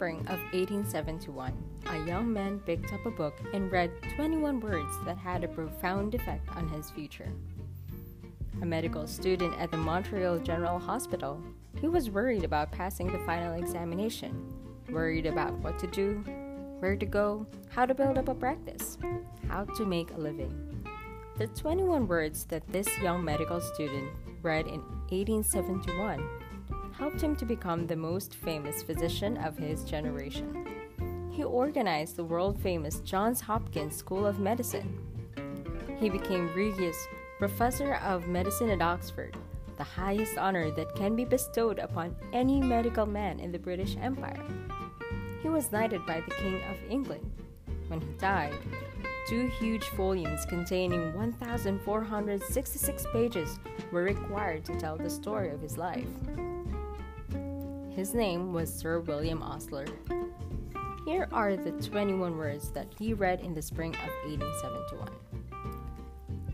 spring of 1871, a young man picked up a book and read 21 words that had a profound effect on his future. A medical student at the Montreal General Hospital, he was worried about passing the final examination, worried about what to do, where to go, how to build up a practice, how to make a living. The 21 words that this young medical student read in 1871 helped him to become the most famous physician of his generation. He organized the world famous Johns Hopkins School of Medicine. He became Regius Professor of Medicine at Oxford, the highest honor that can be bestowed upon any medical man in the British Empire. He was knighted by the King of England. When he died, two huge volumes containing 1,466 pages were required to tell the story of his life. His name was Sir William Osler. Here are the 21 words that he read in the spring of 1871.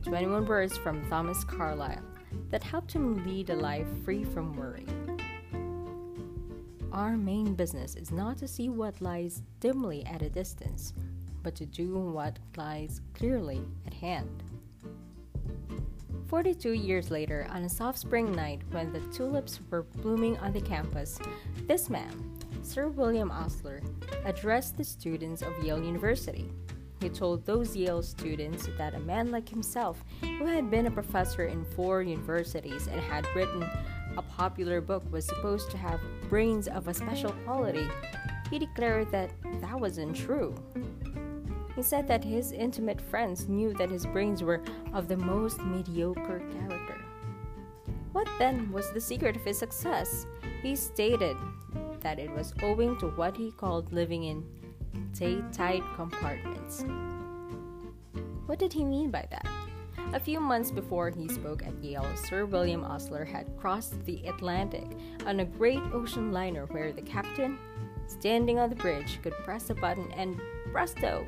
21 words from Thomas Carlyle that helped him lead a life free from worry. Our main business is not to see what lies dimly at a distance, but to do what lies clearly at hand. 42 years later, on a soft spring night when the tulips were blooming on the campus, this man, Sir William Osler, addressed the students of Yale University. He told those Yale students that a man like himself, who had been a professor in four universities and had written a popular book, was supposed to have brains of a special quality. He declared that that wasn't true. He said that his intimate friends knew that his brains were of the most mediocre character. What then was the secret of his success? He stated that it was owing to what he called living in tight compartments. What did he mean by that? A few months before he spoke at Yale, Sir William Osler had crossed the Atlantic on a great ocean liner where the captain, standing on the bridge, could press a button and presto!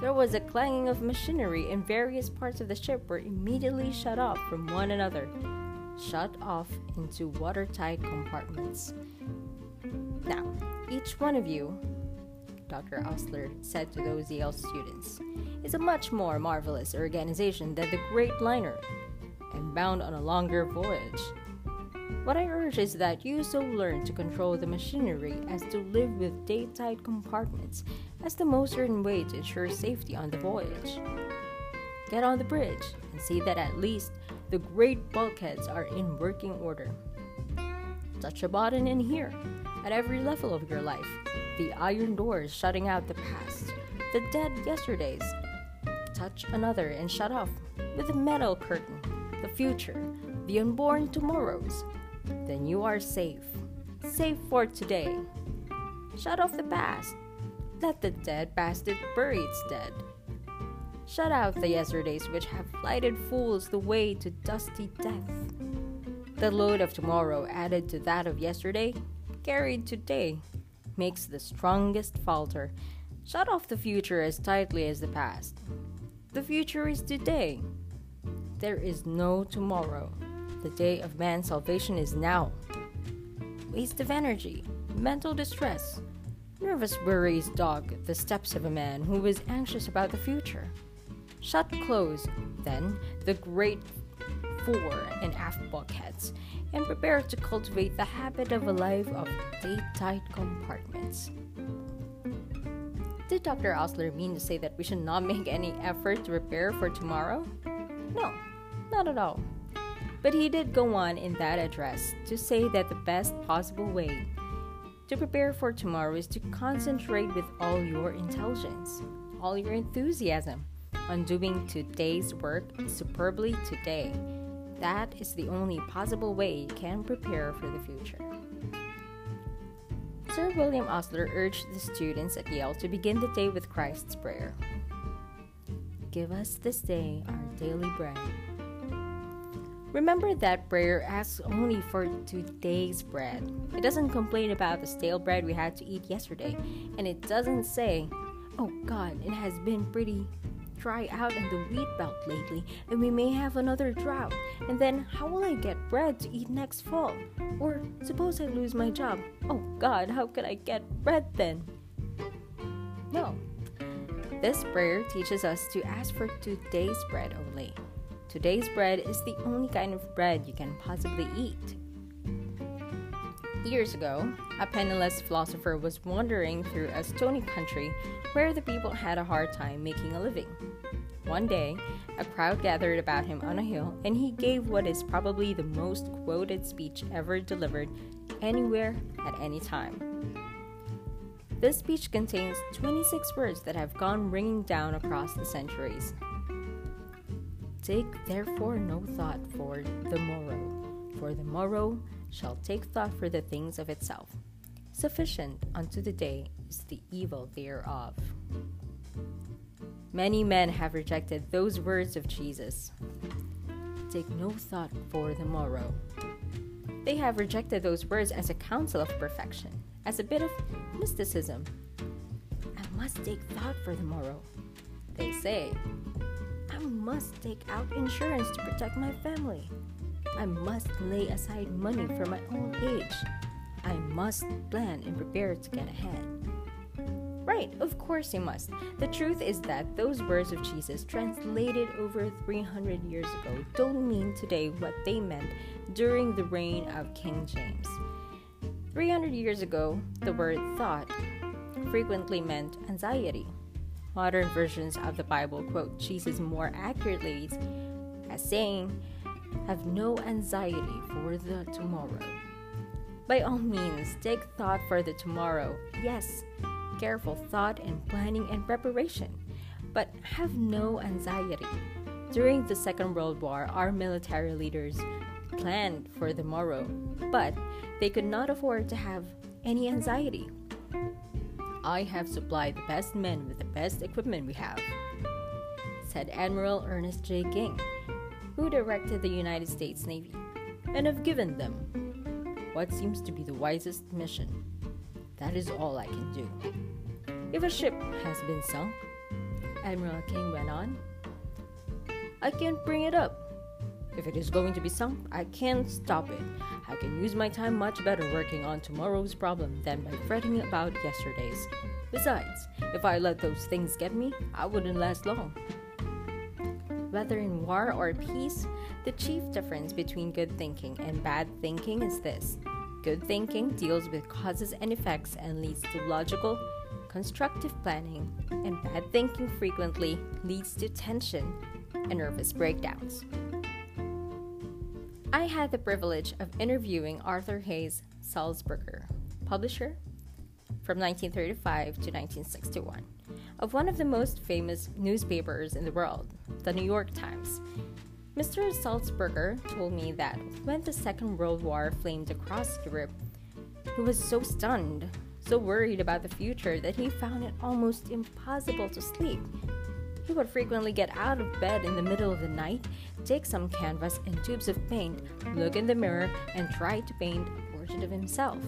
There was a clanging of machinery, and various parts of the ship were immediately shut off from one another, shut off into watertight compartments. Now, each one of you, Dr. Osler said to those Yale students, is a much more marvelous organization than the Great Liner, and bound on a longer voyage. What I urge is that you so learn to control the machinery as to live with day tight compartments as the most certain way to ensure safety on the voyage. Get on the bridge and see that at least the great bulkheads are in working order. Touch a button in here, at every level of your life, the iron doors shutting out the past, the dead yesterdays. Touch another and shut off, with a metal curtain, the future, the unborn tomorrows. Then you are safe, safe for today. Shut off the past, let the dead past it bury its dead. Shut out the yesterdays which have lighted fools the way to dusty death. The load of tomorrow added to that of yesterday, carried today, makes the strongest falter. Shut off the future as tightly as the past. The future is today. There is no tomorrow. The day of man's salvation is now. Waste of energy, mental distress, Nervous worries dog the steps of a man who is anxious about the future. Shut close, then, the great fore and aft bulkheads, and prepare to cultivate the habit of a life of tight compartments. Did Dr. Osler mean to say that we should not make any effort to prepare for tomorrow? No, not at all. But he did go on in that address to say that the best possible way to prepare for tomorrow is to concentrate with all your intelligence, all your enthusiasm on doing today's work superbly today. That is the only possible way you can prepare for the future. Sir William Osler urged the students at Yale to begin the day with Christ's Prayer Give us this day our daily bread Remember that prayer asks only for today's bread. It doesn't complain about the stale bread we had to eat yesterday, and it doesn't say, Oh God, it has been pretty dry out in the wheat belt lately, and we may have another drought. And then, how will I get bread to eat next fall? Or suppose I lose my job. Oh God, how could I get bread then? No. This prayer teaches us to ask for today's bread only. Today's bread is the only kind of bread you can possibly eat. Years ago, a penniless philosopher was wandering through a stony country where the people had a hard time making a living. One day, a crowd gathered about him on a hill, and he gave what is probably the most quoted speech ever delivered anywhere at any time. This speech contains 26 words that have gone ringing down across the centuries. Take therefore no thought for the morrow, for the morrow shall take thought for the things of itself. Sufficient unto the day is the evil thereof. Many men have rejected those words of Jesus. Take no thought for the morrow. They have rejected those words as a counsel of perfection, as a bit of mysticism. I must take thought for the morrow, they say. I must take out insurance to protect my family. I must lay aside money for my old age. I must plan and prepare to get ahead. Right, of course you must. The truth is that those words of Jesus, translated over 300 years ago, don't mean today what they meant during the reign of King James. 300 years ago, the word thought frequently meant anxiety. Modern versions of the Bible quote Jesus more accurately as saying, have no anxiety for the tomorrow. By all means, take thought for the tomorrow. Yes, careful thought and planning and preparation. But have no anxiety. During the Second World War, our military leaders planned for the morrow, but they could not afford to have any anxiety. I have supplied the best men with the best equipment we have, said Admiral Ernest J. King who directed the United States Navy, and have given them what seems to be the wisest mission. That is all I can do. If a ship has been sunk, Admiral King went on, I can't bring it up. If it is going to be sunk, I can't stop it. I can use my time much better working on tomorrow's problem than by fretting about yesterday's. Besides, if I let those things get me, I wouldn't last long. Whether in war or peace, the chief difference between good thinking and bad thinking is this good thinking deals with causes and effects and leads to logical, constructive planning, and bad thinking frequently leads to tension and nervous breakdowns. I had the privilege of interviewing Arthur Hayes Sulzberger, publisher from 1935 to 1961 of one of the most famous newspapers in the world, the New York Times. Mr. Sulzberger told me that when the Second World War flamed across Europe, he was so stunned, so worried about the future that he found it almost impossible to sleep. He would frequently get out of bed in the middle of the night, take some canvas and tubes of paint, look in the mirror, and try to paint a portrait of himself.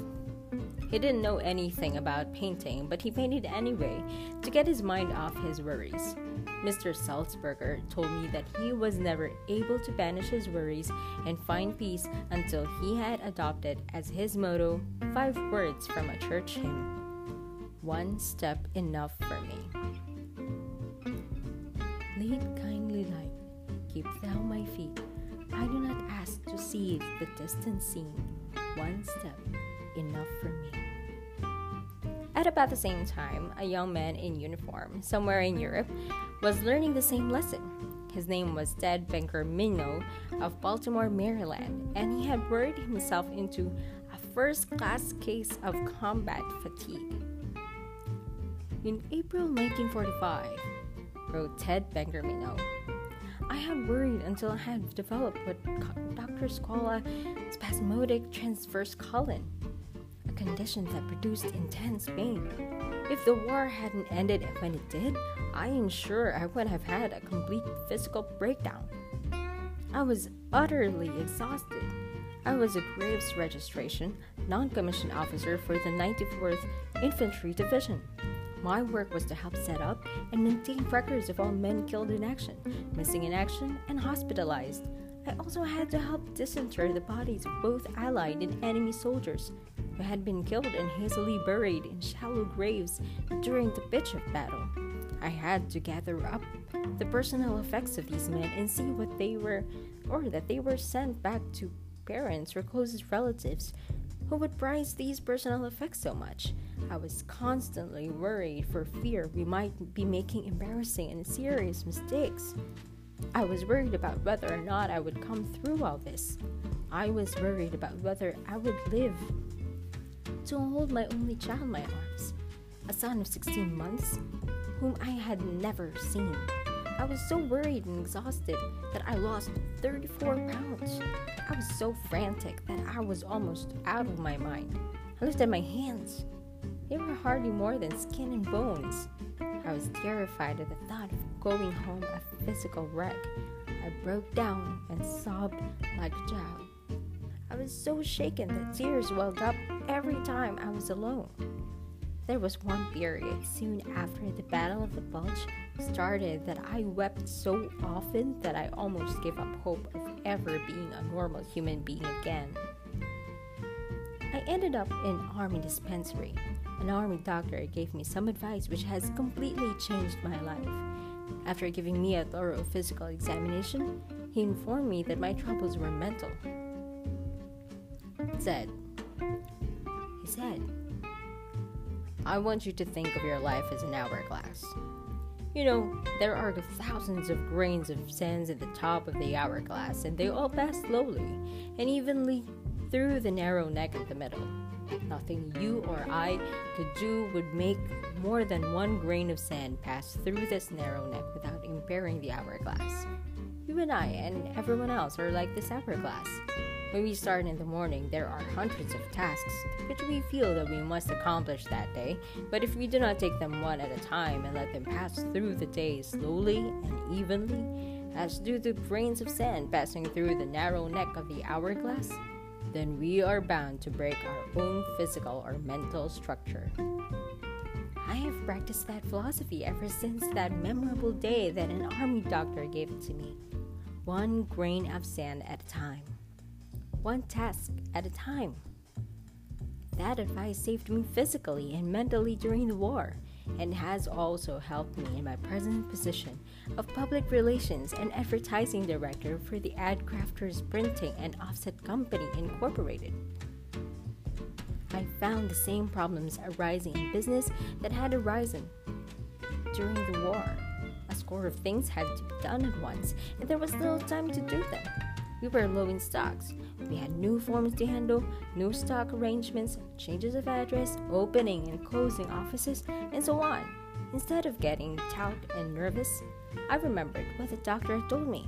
He didn't know anything about painting, but he painted anyway to get his mind off his worries. Mr. Sulzberger told me that he was never able to banish his worries and find peace until he had adopted as his motto five words from a church hymn One step enough for me. Kindly light, keep thou my feet. I do not ask to see the distant scene. One step enough for me. At about the same time, a young man in uniform, somewhere in Europe, was learning the same lesson. His name was Ted Bengermino of Baltimore, Maryland, and he had worried himself into a first class case of combat fatigue. In April 1945, wrote Ted Bengermino, I had worried until I had developed what doctors call a spasmodic transverse colon a condition that produced intense pain. If the war hadn't ended when it did, I am sure I would have had a complete physical breakdown. I was utterly exhausted. I was a Graves registration, non commissioned officer for the 94th Infantry Division. My work was to help set up and maintain records of all men killed in action, missing in action, and hospitalized. I also had to help disinter the bodies of both Allied and enemy soldiers who had been killed and hastily buried in shallow graves during the pitch of battle. I had to gather up the personal effects of these men and see what they were, or that they were sent back to parents or closest relatives who would prize these personal effects so much. I was constantly worried for fear we might be making embarrassing and serious mistakes. I was worried about whether or not I would come through all this. I was worried about whether I would live to hold my only child in my arms, a son of 16 months, whom I had never seen. I was so worried and exhausted that I lost 34 pounds. I was so frantic that I was almost out of my mind. I looked at my hands. They were hardly more than skin and bones. I was terrified at the thought of going home a physical wreck. I broke down and sobbed like a child. I was so shaken that tears welled up every time I was alone. There was one period soon after the Battle of the Bulge started that I wept so often that I almost gave up hope of ever being a normal human being again. I ended up in army dispensary. An army doctor gave me some advice which has completely changed my life. After giving me a thorough physical examination, he informed me that my troubles were mental. Said, he said, I want you to think of your life as an hourglass. You know, there are thousands of grains of sand at the top of the hourglass, and they all pass slowly and evenly through the narrow neck in the middle. Nothing you or I could do would make more than one grain of sand pass through this narrow neck without impairing the hourglass. You and I and everyone else are like this hourglass. When we start in the morning, there are hundreds of tasks which we feel that we must accomplish that day, but if we do not take them one at a time and let them pass through the day slowly and evenly, as do the grains of sand passing through the narrow neck of the hourglass, then we are bound to break our own physical or mental structure. I have practiced that philosophy ever since that memorable day that an army doctor gave it to me. One grain of sand at a time one task at a time. That advice saved me physically and mentally during the war and has also helped me in my present position of public relations and advertising director for the Ad Crafters Printing and Offset Company Incorporated. I found the same problems arising in business that had arisen during the war. A score of things had to be done at once, and there was little time to do them. We were low in stocks. We had new forms to handle, new stock arrangements, changes of address, opening and closing offices, and so on. Instead of getting taut and nervous, I remembered what the doctor had told me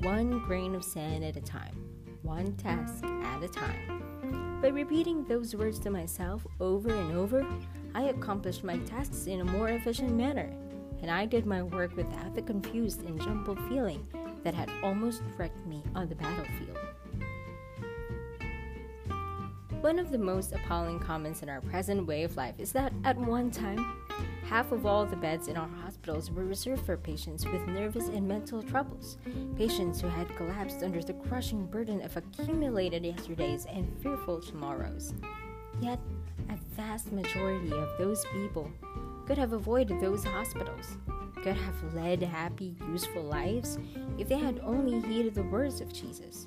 one grain of sand at a time, one task at a time. By repeating those words to myself over and over, I accomplished my tasks in a more efficient manner, and I did my work without the confused and jumbled feeling that had almost wrecked me on the battlefield. One of the most appalling comments in our present way of life is that at one time, half of all the beds in our hospitals were reserved for patients with nervous and mental troubles, patients who had collapsed under the crushing burden of accumulated yesterdays and fearful tomorrows. Yet, a vast majority of those people could have avoided those hospitals could have led happy, useful lives if they had only heeded the words of Jesus.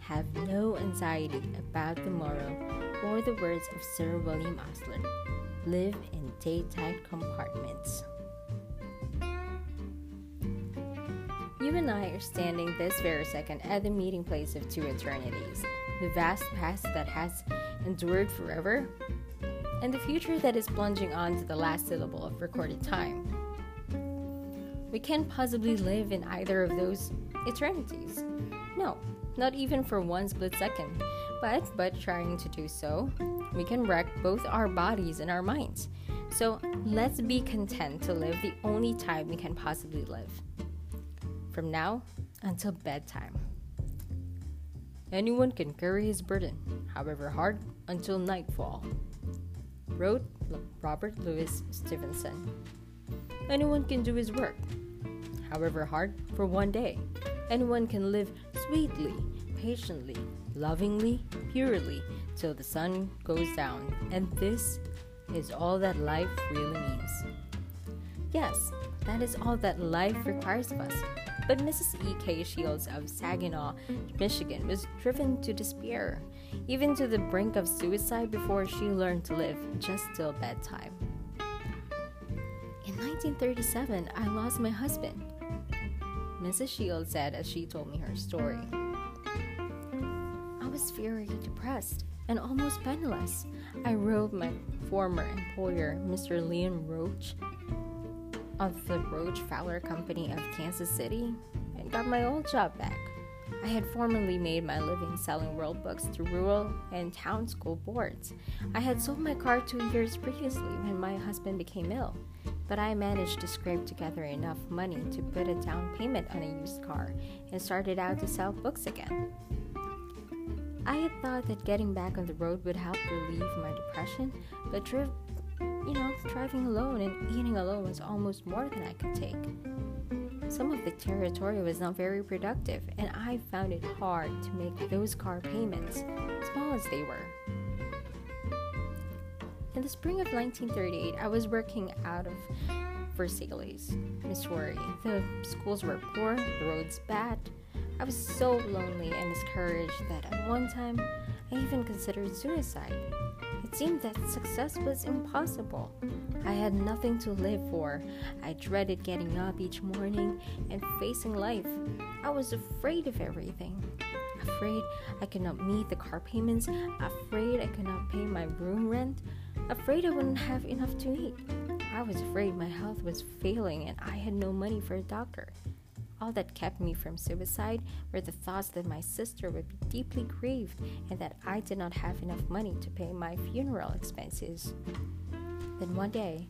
Have no anxiety about tomorrow or the words of Sir William Osler. Live in day-tight compartments. You and I are standing this very second at the meeting place of two eternities the vast past that has endured forever, and the future that is plunging on to the last syllable of recorded time. We can't possibly live in either of those eternities. No, not even for one split second. But but trying to do so, we can wreck both our bodies and our minds. So let's be content to live the only time we can possibly live. From now until bedtime. Anyone can carry his burden, however hard, until nightfall. wrote Robert Louis Stevenson. Anyone can do his work, however hard, for one day. Anyone can live sweetly, patiently, lovingly, purely, till the sun goes down. And this is all that life really means. Yes, that is all that life requires of us. But Mrs. E.K. Shields of Saginaw, Michigan, was driven to despair, even to the brink of suicide before she learned to live just till bedtime. In 1937, I lost my husband. Mrs. Shields said as she told me her story. I was very depressed and almost penniless. I wrote my former employer, Mr. Leon Roach, of the Roach Fowler Company of Kansas City, and got my old job back. I had formerly made my living selling world books to rural and town school boards. I had sold my car two years previously when my husband became ill, but I managed to scrape together enough money to put a down payment on a used car and started out to sell books again. I had thought that getting back on the road would help relieve my depression, but dri- you know, driving alone and eating alone was almost more than I could take. Some of the territory was not very productive, and I found it hard to make those car payments, small as they were. In the spring of 1938, I was working out of Versailles, Missouri. The schools were poor, the roads bad, I was so lonely and discouraged that at one time I even considered suicide. It seemed that success was impossible. I had nothing to live for. I dreaded getting up each morning and facing life. I was afraid of everything. Afraid I could not meet the car payments, afraid I could not pay my room rent, afraid I wouldn't have enough to eat. I was afraid my health was failing and I had no money for a doctor. All that kept me from suicide were the thoughts that my sister would be deeply grieved and that I did not have enough money to pay my funeral expenses. Then one day,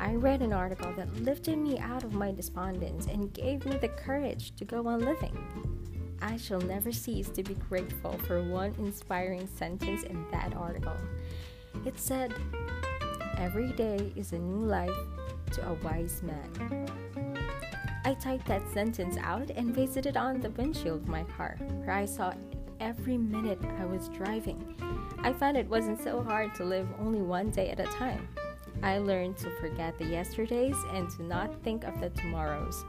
I read an article that lifted me out of my despondence and gave me the courage to go on living. I shall never cease to be grateful for one inspiring sentence in that article. It said, Every day is a new life to a wise man. I typed that sentence out and pasted it on the windshield of my car, where I saw it every minute I was driving. I found it wasn't so hard to live only one day at a time. I learned to forget the yesterdays and to not think of the tomorrows.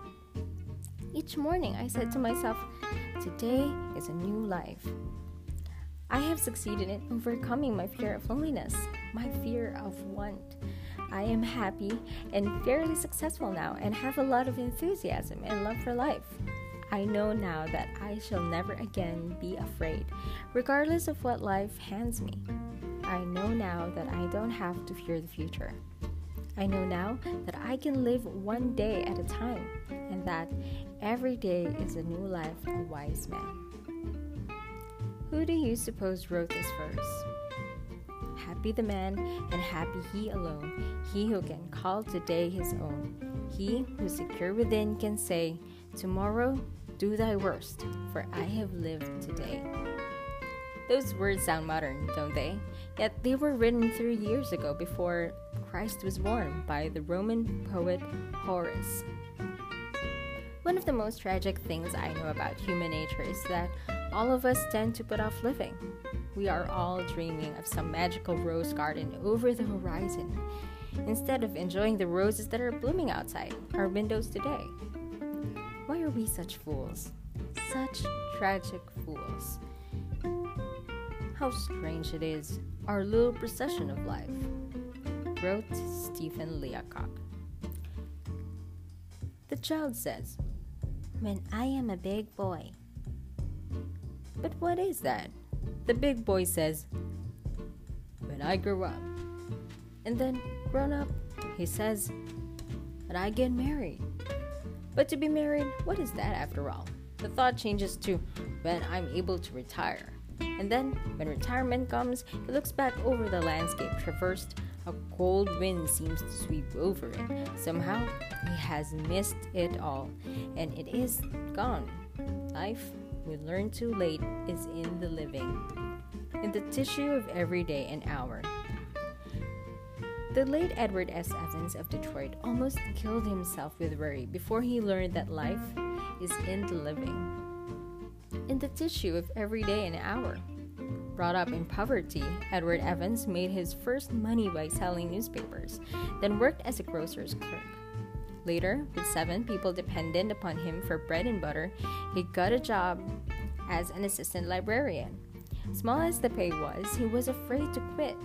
Each morning, I said to myself, Today is a new life. I have succeeded in overcoming my fear of loneliness, my fear of want, I am happy and fairly successful now and have a lot of enthusiasm and love for life. I know now that I shall never again be afraid, regardless of what life hands me. I know now that I don't have to fear the future. I know now that I can live one day at a time, and that every day is a new life a wise man. Who do you suppose wrote this verse? Happy the man, and happy he alone, he who can call today his own. He who secure within can say, Tomorrow do thy worst, for I have lived today. Those words sound modern, don't they? Yet they were written three years ago before Christ was born by the Roman poet Horace. One of the most tragic things I know about human nature is that all of us tend to put off living we are all dreaming of some magical rose garden over the horizon instead of enjoying the roses that are blooming outside our windows today. Why are we such fools? Such tragic fools. How strange it is, our little procession of life, wrote Stephen Leacock. The child says, When I am a big boy. But what is that? The big boy says, When I grow up. And then, grown up, he says, When I get married. But to be married, what is that after all? The thought changes to when I'm able to retire. And then, when retirement comes, he looks back over the landscape traversed. A cold wind seems to sweep over it. Somehow, he has missed it all, and it is gone. Life we learn too late is in the living, in the tissue of every day and hour. The late Edward S. Evans of Detroit almost killed himself with worry before he learned that life is in the living, in the tissue of every day and hour. Brought up in poverty, Edward Evans made his first money by selling newspapers, then worked as a grocer's clerk. Later, with seven people dependent upon him for bread and butter, he got a job as an assistant librarian. Small as the pay was, he was afraid to quit.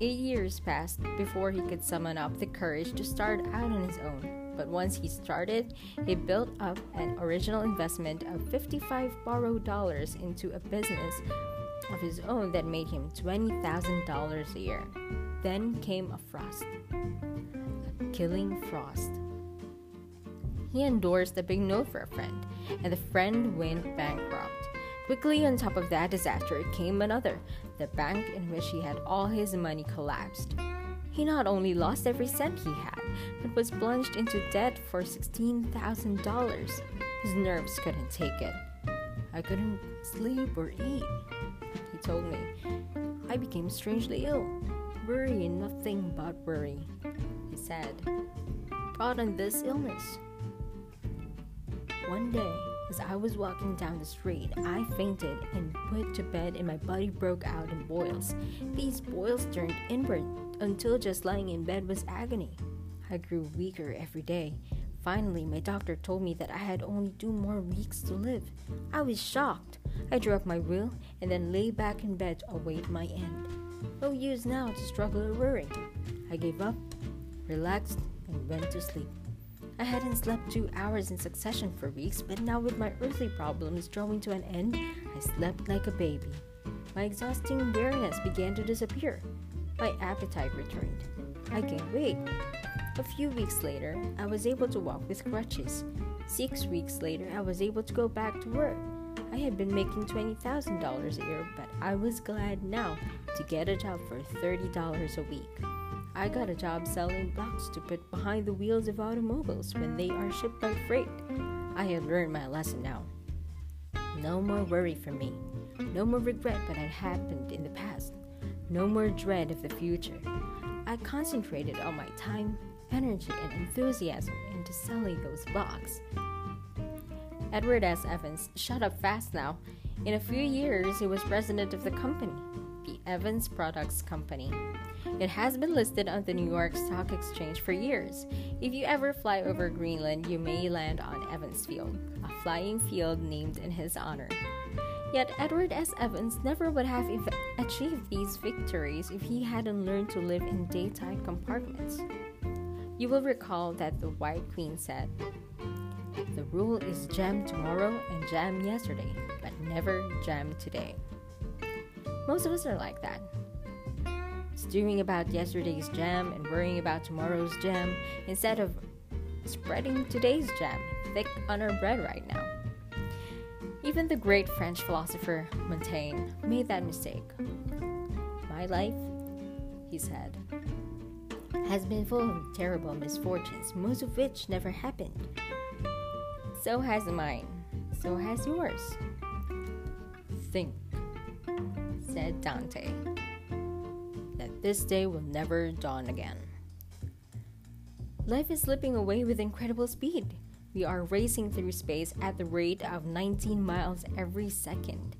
Eight years passed before he could summon up the courage to start out on his own. But once he started, he built up an original investment of 55 borrowed dollars into a business of his own that made him $20,000 a year. Then came a frost. Killing frost. He endorsed a big note for a friend, and the friend went bankrupt. Quickly, on top of that disaster, came another. The bank in which he had all his money collapsed. He not only lost every cent he had, but was plunged into debt for $16,000. His nerves couldn't take it. I couldn't sleep or eat he told me. I became strangely ill. Worry nothing but worry, said. Brought on this illness. One day, as I was walking down the street, I fainted and put to bed, and my body broke out in boils. These boils turned inward until just lying in bed was agony. I grew weaker every day. Finally, my doctor told me that I had only two more weeks to live. I was shocked. I drew up my will and then lay back in bed to await my end. No use now to struggle or worry. I gave up, relaxed, and went to sleep. I hadn't slept two hours in succession for weeks, but now with my earthly problems drawing to an end, I slept like a baby. My exhausting weariness began to disappear. My appetite returned. I gained weight. A few weeks later, I was able to walk with crutches. Six weeks later, I was able to go back to work. I had been making $20,000 a year, but I was glad now to get a job for $30 a week. I got a job selling blocks to put behind the wheels of automobiles when they are shipped by freight. I had learned my lesson now. No more worry for me. No more regret what had happened in the past. No more dread of the future. I concentrated all my time, energy, and enthusiasm into selling those blocks. Edward S. Evans shut up fast now. In a few years, he was president of the company, the Evans Products Company. It has been listed on the New York Stock Exchange for years. If you ever fly over Greenland, you may land on Evans Field, a flying field named in his honor. Yet Edward S. Evans never would have ev- achieved these victories if he hadn't learned to live in day-tight compartments. You will recall that the White Queen said, the rule is jam tomorrow and jam yesterday, but never jam today. Most of us are like that. Stewing about yesterday's jam and worrying about tomorrow's jam instead of spreading today's jam thick on our bread right now. Even the great French philosopher Montaigne made that mistake. My life, he said, has been full of terrible misfortunes, most of which never happened. So has mine. So has yours. Think, said Dante, that this day will never dawn again. Life is slipping away with incredible speed. We are racing through space at the rate of 19 miles every second.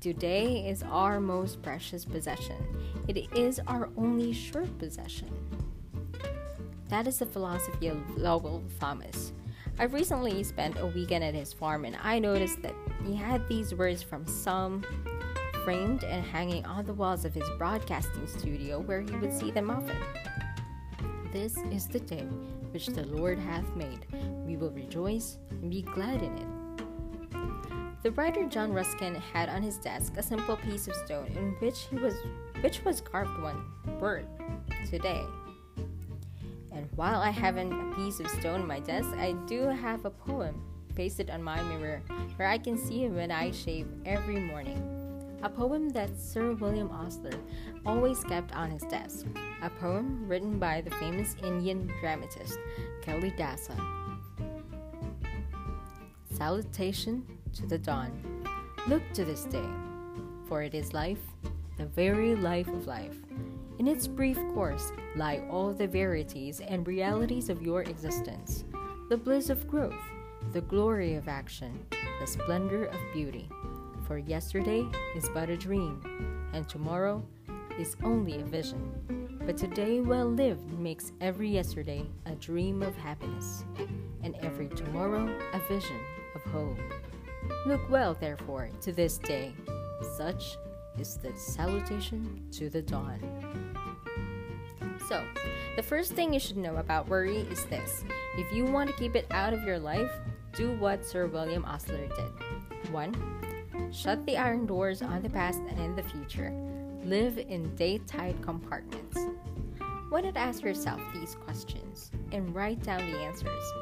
Today is our most precious possession. It is our only sure possession. That is the philosophy of Lowell Thomas. I recently spent a weekend at his farm and I noticed that he had these words from some framed and hanging on the walls of his broadcasting studio where he would see them often. This is the day which the Lord hath made. We will rejoice and be glad in it. The writer John Ruskin had on his desk a simple piece of stone in which he was which was carved one word today. And while I haven't a piece of stone on my desk, I do have a poem pasted on my mirror where I can see it when I shave every morning. A poem that Sir William Osler always kept on his desk. A poem written by the famous Indian dramatist Kalidasa. Salutation to the dawn. Look to this day, for it is life, the very life of life. In its brief course lie all the verities and realities of your existence the bliss of growth, the glory of action, the splendor of beauty. For yesterday is but a dream, and tomorrow is only a vision. But today well lived makes every yesterday a dream of happiness, and every tomorrow a vision of hope. Look well, therefore, to this day. Such is the salutation to the dawn. So, the first thing you should know about worry is this if you want to keep it out of your life, do what Sir William Osler did. 1. Shut the iron doors on the past and in the future. Live in day-tight compartments. Why not ask yourself these questions and write down the answers?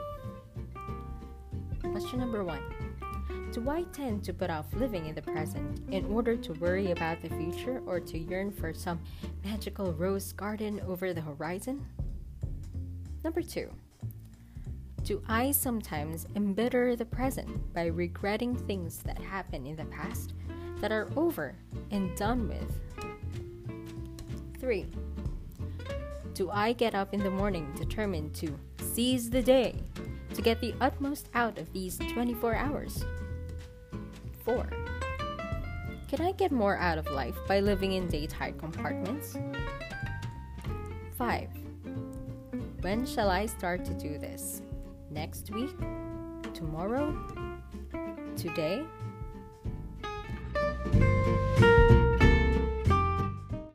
Question number 1 do I tend to put off living in the present in order to worry about the future or to yearn for some magical rose garden over the horizon? Number two, do I sometimes embitter the present by regretting things that happened in the past that are over and done with? 3. Do I get up in the morning determined to seize the day to get the utmost out of these 24 hours? 4. Can I get more out of life by living in day-tight compartments? 5. When shall I start to do this? Next week? Tomorrow? Today?